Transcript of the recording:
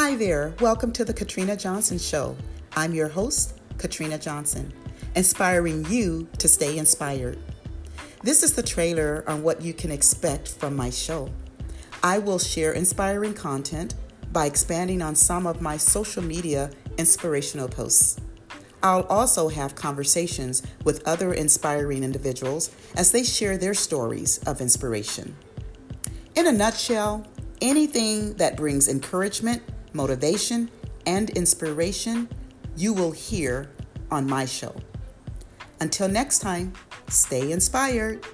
Hi there, welcome to the Katrina Johnson Show. I'm your host, Katrina Johnson, inspiring you to stay inspired. This is the trailer on what you can expect from my show. I will share inspiring content by expanding on some of my social media inspirational posts. I'll also have conversations with other inspiring individuals as they share their stories of inspiration. In a nutshell, anything that brings encouragement, motivation, and inspiration, you will hear on my show. Until next time, stay inspired.